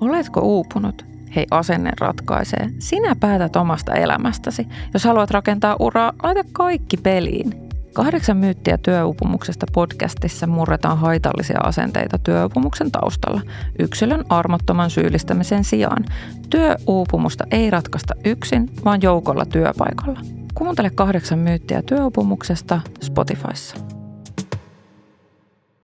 Oletko uupunut? Hei, asenne ratkaisee. Sinä päätät omasta elämästäsi. Jos haluat rakentaa uraa, laita kaikki peliin. Kahdeksan myyttiä työuupumuksesta podcastissa murretaan haitallisia asenteita työuupumuksen taustalla yksilön armottoman syyllistämisen sijaan. Työuupumusta ei ratkaista yksin, vaan joukolla työpaikalla. Kuuntele kahdeksan myyttiä työuupumuksesta Spotifyssa.